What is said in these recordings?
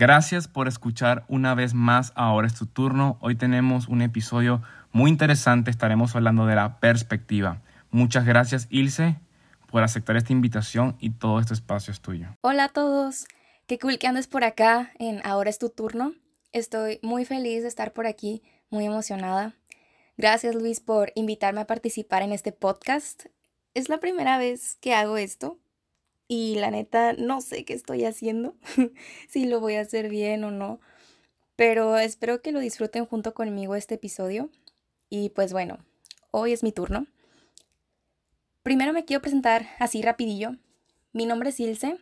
Gracias por escuchar una vez más. Ahora es tu turno. Hoy tenemos un episodio muy interesante. Estaremos hablando de la perspectiva. Muchas gracias, Ilse, por aceptar esta invitación y todo este espacio es tuyo. Hola a todos. Qué cool que andes por acá en Ahora es tu turno. Estoy muy feliz de estar por aquí, muy emocionada. Gracias Luis por invitarme a participar en este podcast. Es la primera vez que hago esto y la neta no sé qué estoy haciendo, si lo voy a hacer bien o no, pero espero que lo disfruten junto conmigo este episodio. Y pues bueno, hoy es mi turno. Primero me quiero presentar así rapidillo. Mi nombre es Ilse,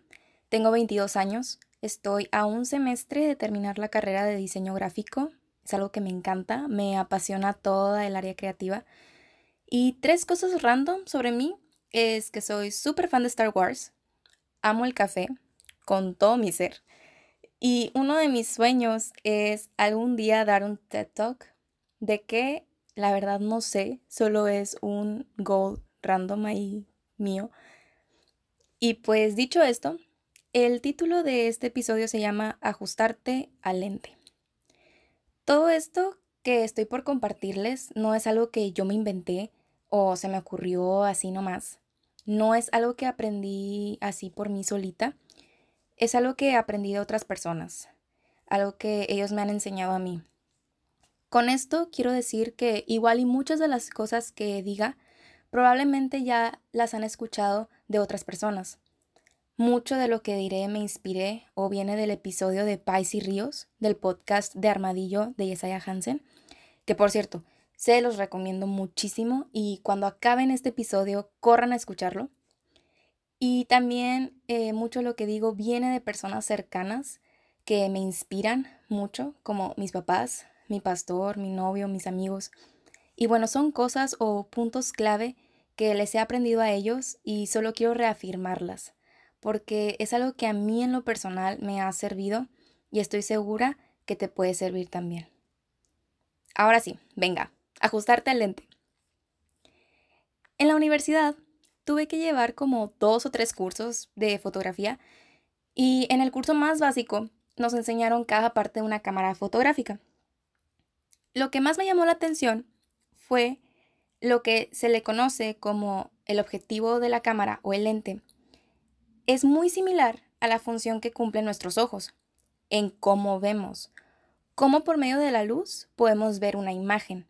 tengo 22 años, estoy a un semestre de terminar la carrera de diseño gráfico. Es algo que me encanta, me apasiona toda el área creativa. Y tres cosas random sobre mí es que soy súper fan de Star Wars, amo el café con todo mi ser. Y uno de mis sueños es algún día dar un TED Talk de que la verdad no sé, solo es un goal random ahí mío. Y pues dicho esto, el título de este episodio se llama Ajustarte al lente. Todo esto que estoy por compartirles no es algo que yo me inventé o se me ocurrió así nomás. No es algo que aprendí así por mí solita, es algo que aprendí de otras personas, algo que ellos me han enseñado a mí. Con esto quiero decir que igual y muchas de las cosas que diga probablemente ya las han escuchado de otras personas. Mucho de lo que diré me inspiré o viene del episodio de Pais y Ríos, del podcast de Armadillo de Yesaya Hansen, que por cierto, se los recomiendo muchísimo y cuando acaben este episodio corran a escucharlo. Y también eh, mucho lo que digo viene de personas cercanas que me inspiran mucho, como mis papás, mi pastor, mi novio, mis amigos. Y bueno, son cosas o puntos clave que les he aprendido a ellos y solo quiero reafirmarlas, porque es algo que a mí en lo personal me ha servido y estoy segura que te puede servir también. Ahora sí, venga, ajustarte al lente. En la universidad tuve que llevar como dos o tres cursos de fotografía y en el curso más básico nos enseñaron cada parte de una cámara fotográfica. Lo que más me llamó la atención fue lo que se le conoce como el objetivo de la cámara o el lente. Es muy similar a la función que cumplen nuestros ojos, en cómo vemos, cómo por medio de la luz podemos ver una imagen.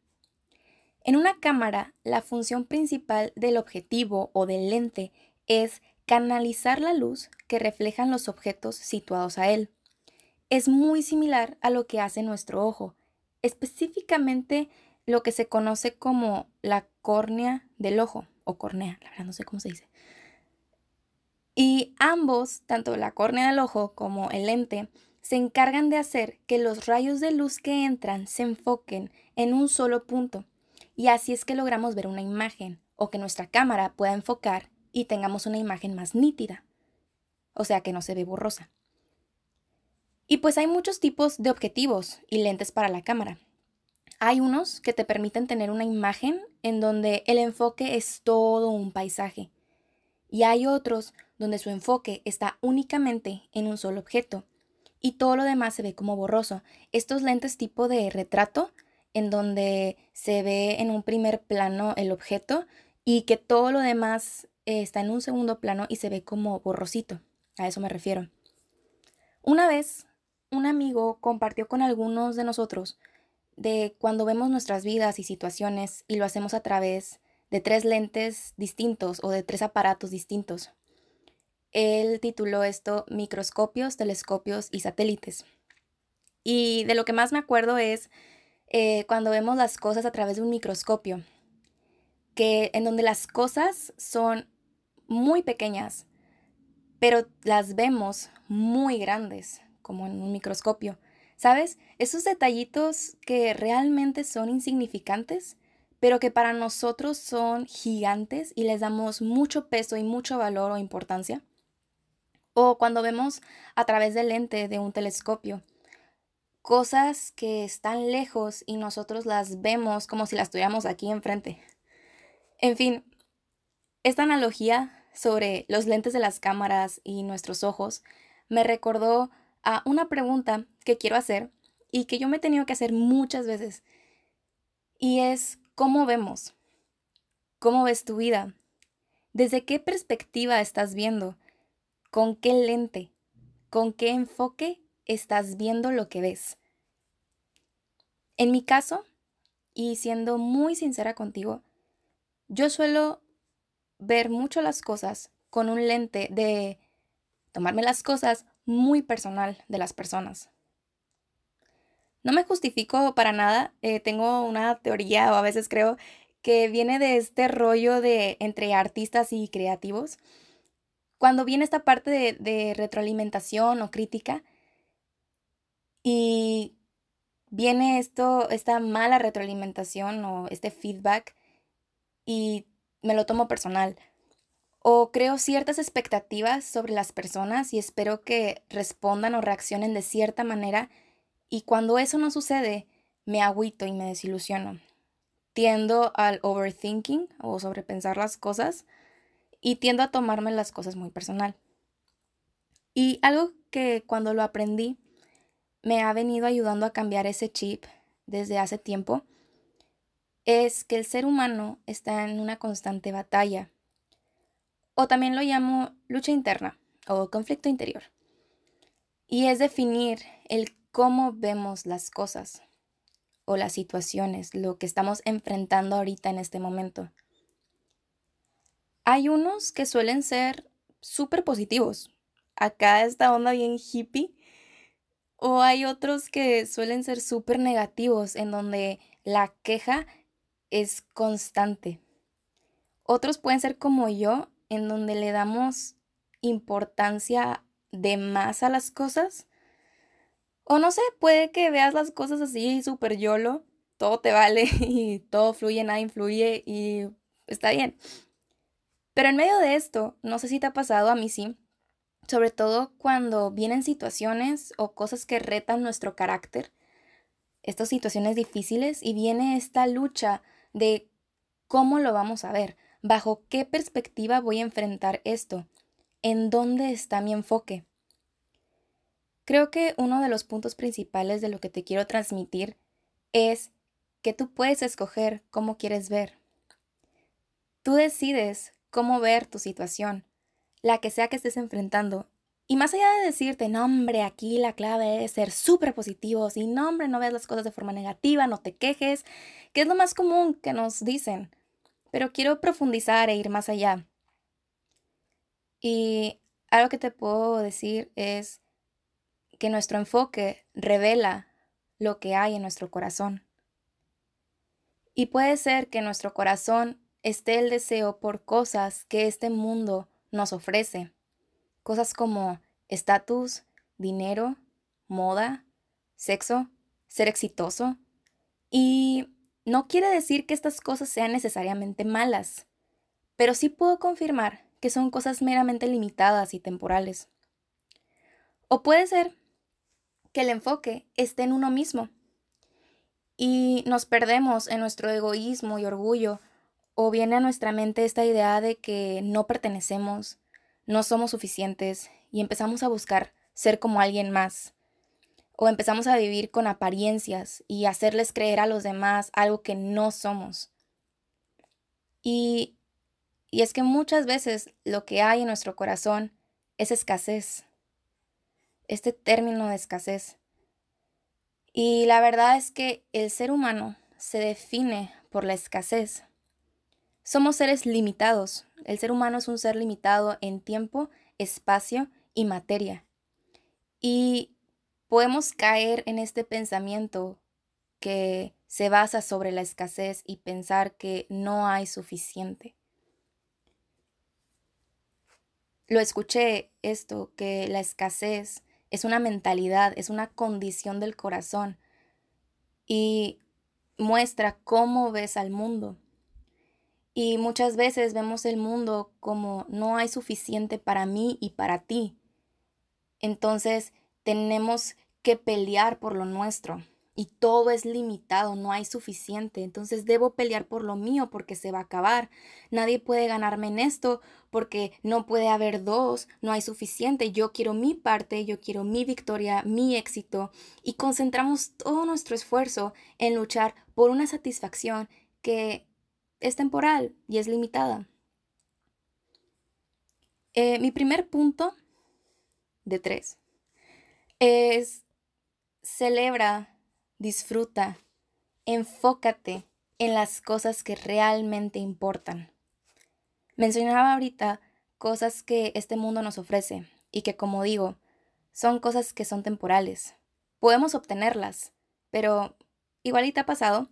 En una cámara, la función principal del objetivo o del lente es canalizar la luz que reflejan los objetos situados a él. Es muy similar a lo que hace nuestro ojo, específicamente lo que se conoce como la córnea del ojo, o córnea, la verdad no sé cómo se dice. Y ambos, tanto la córnea del ojo como el lente, se encargan de hacer que los rayos de luz que entran se enfoquen en un solo punto y así es que logramos ver una imagen o que nuestra cámara pueda enfocar y tengamos una imagen más nítida, o sea que no se ve borrosa. Y pues hay muchos tipos de objetivos y lentes para la cámara. Hay unos que te permiten tener una imagen en donde el enfoque es todo un paisaje. Y hay otros donde su enfoque está únicamente en un solo objeto y todo lo demás se ve como borroso. Estos lentes tipo de retrato en donde se ve en un primer plano el objeto y que todo lo demás eh, está en un segundo plano y se ve como borrosito. A eso me refiero. Una vez, un amigo compartió con algunos de nosotros de cuando vemos nuestras vidas y situaciones y lo hacemos a través de tres lentes distintos o de tres aparatos distintos. Él tituló esto Microscopios, Telescopios y Satélites. Y de lo que más me acuerdo es eh, cuando vemos las cosas a través de un microscopio, que en donde las cosas son muy pequeñas, pero las vemos muy grandes, como en un microscopio. ¿Sabes? Esos detallitos que realmente son insignificantes, pero que para nosotros son gigantes y les damos mucho peso y mucho valor o importancia. O cuando vemos a través del lente de un telescopio, cosas que están lejos y nosotros las vemos como si las tuviéramos aquí enfrente. En fin, esta analogía sobre los lentes de las cámaras y nuestros ojos me recordó a una pregunta que quiero hacer y que yo me he tenido que hacer muchas veces. Y es, ¿cómo vemos? ¿Cómo ves tu vida? ¿Desde qué perspectiva estás viendo? ¿Con qué lente? ¿Con qué enfoque estás viendo lo que ves? En mi caso, y siendo muy sincera contigo, yo suelo ver mucho las cosas con un lente de tomarme las cosas muy personal de las personas. No me justifico para nada, eh, tengo una teoría o a veces creo que viene de este rollo de entre artistas y creativos. Cuando viene esta parte de, de retroalimentación o crítica y viene esto, esta mala retroalimentación o este feedback y me lo tomo personal. O creo ciertas expectativas sobre las personas y espero que respondan o reaccionen de cierta manera y cuando eso no sucede, me agüito y me desilusiono. Tiendo al overthinking o sobrepensar las cosas y tiendo a tomarme las cosas muy personal. Y algo que cuando lo aprendí me ha venido ayudando a cambiar ese chip desde hace tiempo es que el ser humano está en una constante batalla. O también lo llamo lucha interna o conflicto interior. Y es definir el cómo vemos las cosas o las situaciones, lo que estamos enfrentando ahorita en este momento. Hay unos que suelen ser súper positivos. Acá esta onda bien hippie. O hay otros que suelen ser súper negativos, en donde la queja es constante. Otros pueden ser como yo, en donde le damos importancia de más a las cosas o no sé, puede que veas las cosas así súper yolo, todo te vale y todo fluye, nada influye y está bien. Pero en medio de esto, no sé si te ha pasado, a mí sí, sobre todo cuando vienen situaciones o cosas que retan nuestro carácter, estas situaciones difíciles y viene esta lucha de cómo lo vamos a ver, bajo qué perspectiva voy a enfrentar esto, en dónde está mi enfoque. Creo que uno de los puntos principales de lo que te quiero transmitir es que tú puedes escoger cómo quieres ver. Tú decides cómo ver tu situación, la que sea que estés enfrentando. Y más allá de decirte, no hombre, aquí la clave es ser súper positivos y no hombre, no veas las cosas de forma negativa, no te quejes, que es lo más común que nos dicen. Pero quiero profundizar e ir más allá. Y algo que te puedo decir es que nuestro enfoque revela lo que hay en nuestro corazón. Y puede ser que en nuestro corazón esté el deseo por cosas que este mundo nos ofrece. Cosas como estatus, dinero, moda, sexo, ser exitoso. Y no quiere decir que estas cosas sean necesariamente malas, pero sí puedo confirmar que son cosas meramente limitadas y temporales. O puede ser que el enfoque esté en uno mismo. Y nos perdemos en nuestro egoísmo y orgullo, o viene a nuestra mente esta idea de que no pertenecemos, no somos suficientes, y empezamos a buscar ser como alguien más. O empezamos a vivir con apariencias y hacerles creer a los demás algo que no somos. Y, y es que muchas veces lo que hay en nuestro corazón es escasez este término de escasez. Y la verdad es que el ser humano se define por la escasez. Somos seres limitados. El ser humano es un ser limitado en tiempo, espacio y materia. Y podemos caer en este pensamiento que se basa sobre la escasez y pensar que no hay suficiente. Lo escuché esto, que la escasez es una mentalidad, es una condición del corazón y muestra cómo ves al mundo. Y muchas veces vemos el mundo como no hay suficiente para mí y para ti. Entonces tenemos que pelear por lo nuestro. y todo es limitado, no hay suficiente. Entonces debo pelear por lo mío porque se va a acabar. Nadie puede ganarme en esto porque no puede haber dos, no hay suficiente. Yo quiero mi parte, yo quiero mi victoria, mi éxito y concentramos todo nuestro esfuerzo en luchar por una satisfacción que es temporal y es limitada. Eh, mi primer punto de tres es celebra disfruta, enfócate en las cosas que realmente importan. Mencionaba ahorita cosas que este mundo nos ofrece y que, como digo, son cosas que son temporales. Podemos obtenerlas, pero igualita ha pasado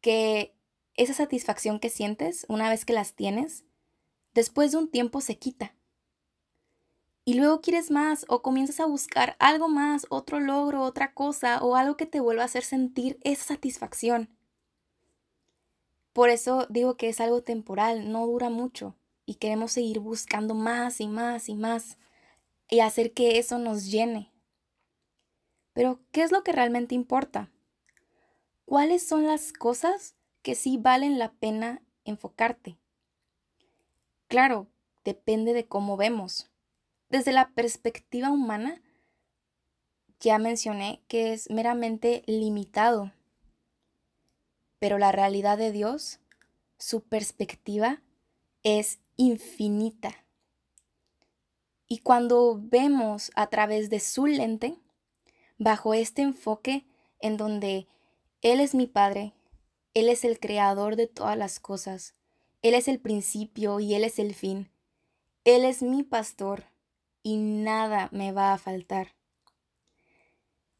que esa satisfacción que sientes una vez que las tienes, después de un tiempo se quita y luego quieres más o comienzas a buscar algo más, otro logro, otra cosa o algo que te vuelva a hacer sentir esa satisfacción. Por eso digo que es algo temporal, no dura mucho y queremos seguir buscando más y más y más y hacer que eso nos llene. Pero, ¿qué es lo que realmente importa? ¿Cuáles son las cosas que sí valen la pena enfocarte? Claro, depende de cómo vemos. Desde la perspectiva humana, ya mencioné que es meramente limitado, pero la realidad de Dios, su perspectiva, es infinita. Y cuando vemos a través de su lente, bajo este enfoque en donde Él es mi Padre, Él es el creador de todas las cosas, Él es el principio y Él es el fin, Él es mi pastor, y nada me va a faltar.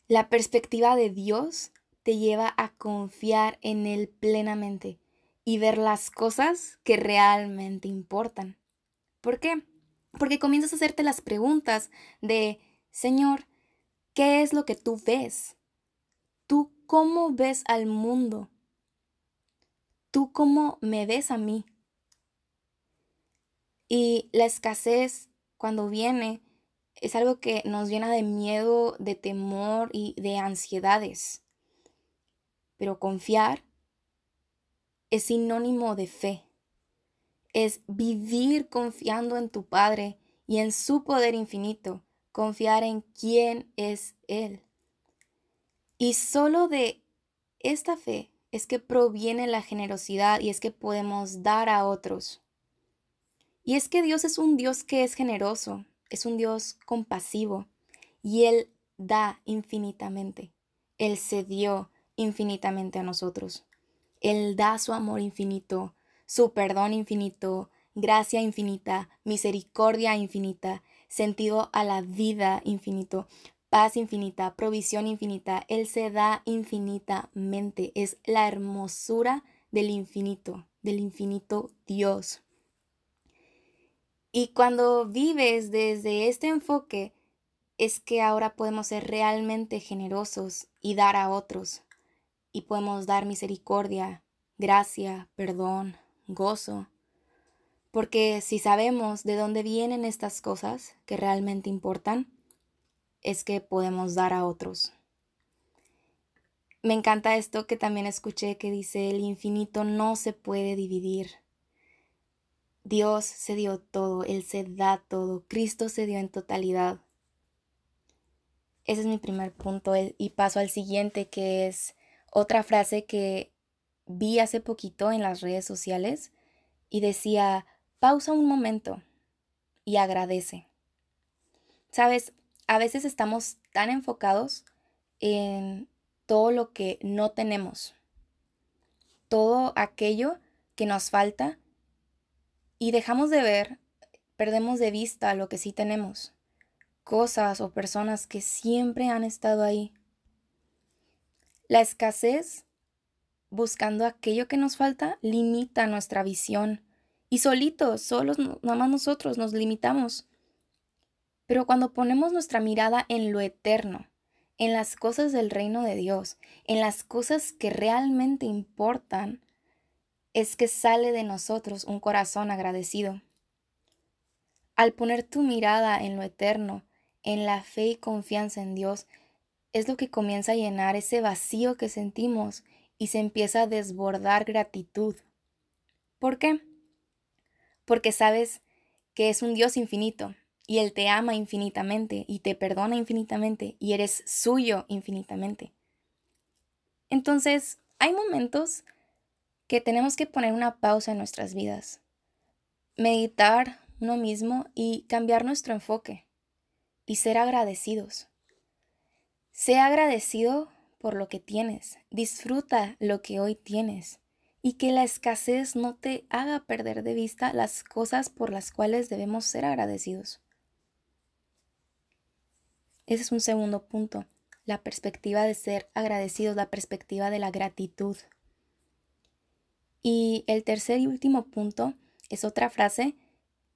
La perspectiva de Dios te lleva a confiar en Él plenamente y ver las cosas que realmente importan. ¿Por qué? Porque comienzas a hacerte las preguntas de, Señor, ¿qué es lo que tú ves? ¿Tú cómo ves al mundo? ¿Tú cómo me ves a mí? Y la escasez cuando viene es algo que nos llena de miedo, de temor y de ansiedades. Pero confiar es sinónimo de fe. Es vivir confiando en tu Padre y en su poder infinito, confiar en quién es Él. Y solo de esta fe es que proviene la generosidad y es que podemos dar a otros. Y es que Dios es un Dios que es generoso, es un Dios compasivo y Él da infinitamente. Él se dio infinitamente a nosotros. Él da su amor infinito, su perdón infinito, gracia infinita, misericordia infinita, sentido a la vida infinito, paz infinita, provisión infinita. Él se da infinitamente. Es la hermosura del infinito, del infinito Dios. Y cuando vives desde este enfoque, es que ahora podemos ser realmente generosos y dar a otros. Y podemos dar misericordia, gracia, perdón, gozo. Porque si sabemos de dónde vienen estas cosas que realmente importan, es que podemos dar a otros. Me encanta esto que también escuché que dice, el infinito no se puede dividir. Dios se dio todo, Él se da todo, Cristo se dio en totalidad. Ese es mi primer punto y paso al siguiente que es otra frase que vi hace poquito en las redes sociales y decía, pausa un momento y agradece. Sabes, a veces estamos tan enfocados en todo lo que no tenemos, todo aquello que nos falta y dejamos de ver, perdemos de vista lo que sí tenemos, cosas o personas que siempre han estado ahí. La escasez, buscando aquello que nos falta, limita nuestra visión. Y solitos, solos, nada más nosotros nos limitamos. Pero cuando ponemos nuestra mirada en lo eterno, en las cosas del reino de Dios, en las cosas que realmente importan, es que sale de nosotros un corazón agradecido. Al poner tu mirada en lo eterno, en la fe y confianza en Dios, es lo que comienza a llenar ese vacío que sentimos y se empieza a desbordar gratitud. ¿Por qué? Porque sabes que es un Dios infinito y Él te ama infinitamente y te perdona infinitamente y eres suyo infinitamente. Entonces, hay momentos que tenemos que poner una pausa en nuestras vidas, meditar uno mismo y cambiar nuestro enfoque y ser agradecidos. Sea agradecido por lo que tienes, disfruta lo que hoy tienes y que la escasez no te haga perder de vista las cosas por las cuales debemos ser agradecidos. Ese es un segundo punto, la perspectiva de ser agradecidos, la perspectiva de la gratitud. Y el tercer y último punto es otra frase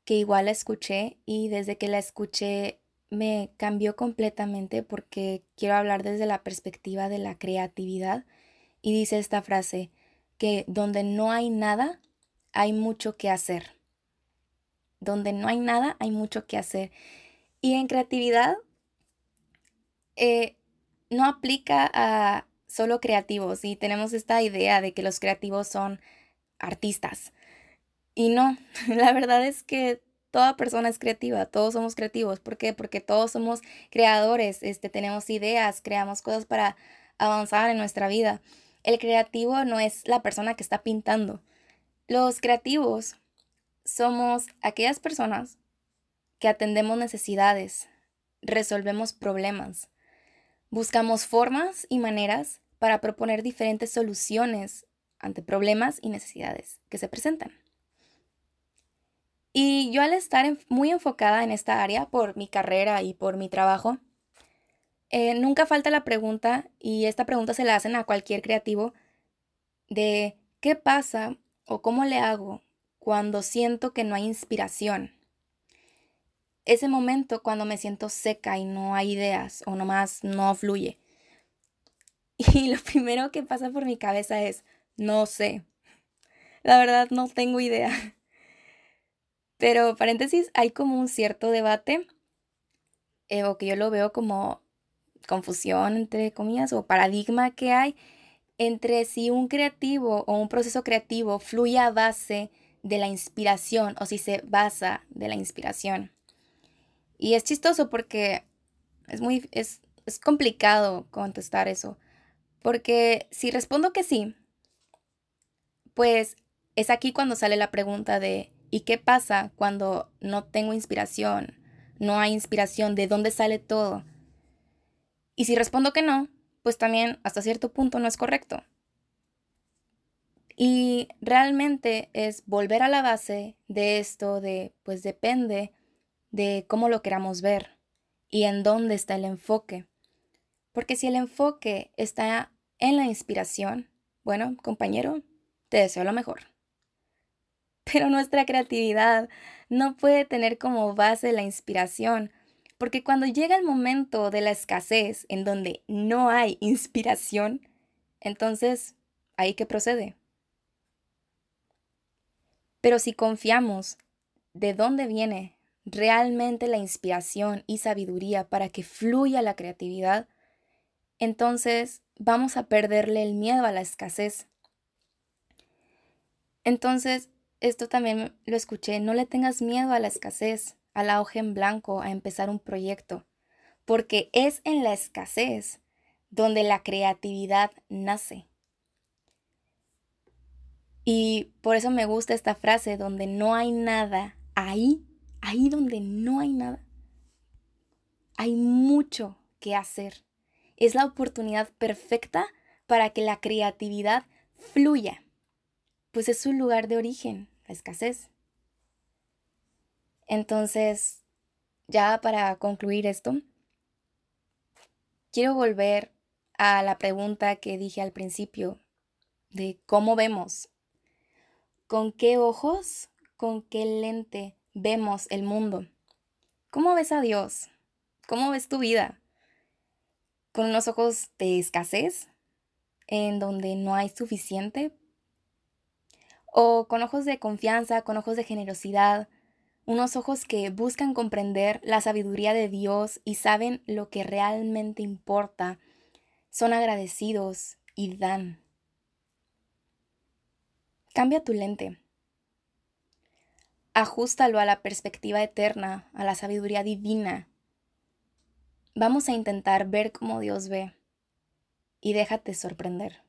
que igual la escuché y desde que la escuché me cambió completamente porque quiero hablar desde la perspectiva de la creatividad y dice esta frase que donde no hay nada hay mucho que hacer. Donde no hay nada hay mucho que hacer. Y en creatividad eh, no aplica a solo creativos y tenemos esta idea de que los creativos son artistas. Y no, la verdad es que toda persona es creativa, todos somos creativos. ¿Por qué? Porque todos somos creadores, este, tenemos ideas, creamos cosas para avanzar en nuestra vida. El creativo no es la persona que está pintando. Los creativos somos aquellas personas que atendemos necesidades, resolvemos problemas, buscamos formas y maneras para proponer diferentes soluciones ante problemas y necesidades que se presentan. Y yo al estar muy enfocada en esta área por mi carrera y por mi trabajo, eh, nunca falta la pregunta, y esta pregunta se la hacen a cualquier creativo, de qué pasa o cómo le hago cuando siento que no hay inspiración. Ese momento cuando me siento seca y no hay ideas o nomás no fluye. Y lo primero que pasa por mi cabeza es, no sé. La verdad no tengo idea. Pero paréntesis, hay como un cierto debate, eh, o que yo lo veo como confusión, entre comillas, o paradigma que hay entre si un creativo o un proceso creativo fluye a base de la inspiración o si se basa de la inspiración. Y es chistoso porque es muy es, es complicado contestar eso. Porque si respondo que sí, pues es aquí cuando sale la pregunta de ¿Y qué pasa cuando no tengo inspiración? No hay inspiración, ¿de dónde sale todo? Y si respondo que no, pues también hasta cierto punto no es correcto. Y realmente es volver a la base de esto de, pues depende de cómo lo queramos ver y en dónde está el enfoque. Porque si el enfoque está en la inspiración, bueno, compañero, te deseo lo mejor. Pero nuestra creatividad no puede tener como base la inspiración, porque cuando llega el momento de la escasez en donde no hay inspiración, entonces ahí que procede. Pero si confiamos de dónde viene realmente la inspiración y sabiduría para que fluya la creatividad, entonces vamos a perderle el miedo a la escasez. Entonces, esto también lo escuché, no le tengas miedo a la escasez, a la hoja en blanco, a empezar un proyecto, porque es en la escasez donde la creatividad nace. Y por eso me gusta esta frase, donde no hay nada, ahí, ahí donde no hay nada, hay mucho que hacer. Es la oportunidad perfecta para que la creatividad fluya, pues es su lugar de origen escasez. Entonces, ya para concluir esto, quiero volver a la pregunta que dije al principio de cómo vemos, con qué ojos, con qué lente vemos el mundo. ¿Cómo ves a Dios? ¿Cómo ves tu vida? ¿Con unos ojos de escasez, en donde no hay suficiente o con ojos de confianza, con ojos de generosidad, unos ojos que buscan comprender la sabiduría de Dios y saben lo que realmente importa, son agradecidos y dan. Cambia tu lente. Ajústalo a la perspectiva eterna, a la sabiduría divina. Vamos a intentar ver cómo Dios ve y déjate sorprender.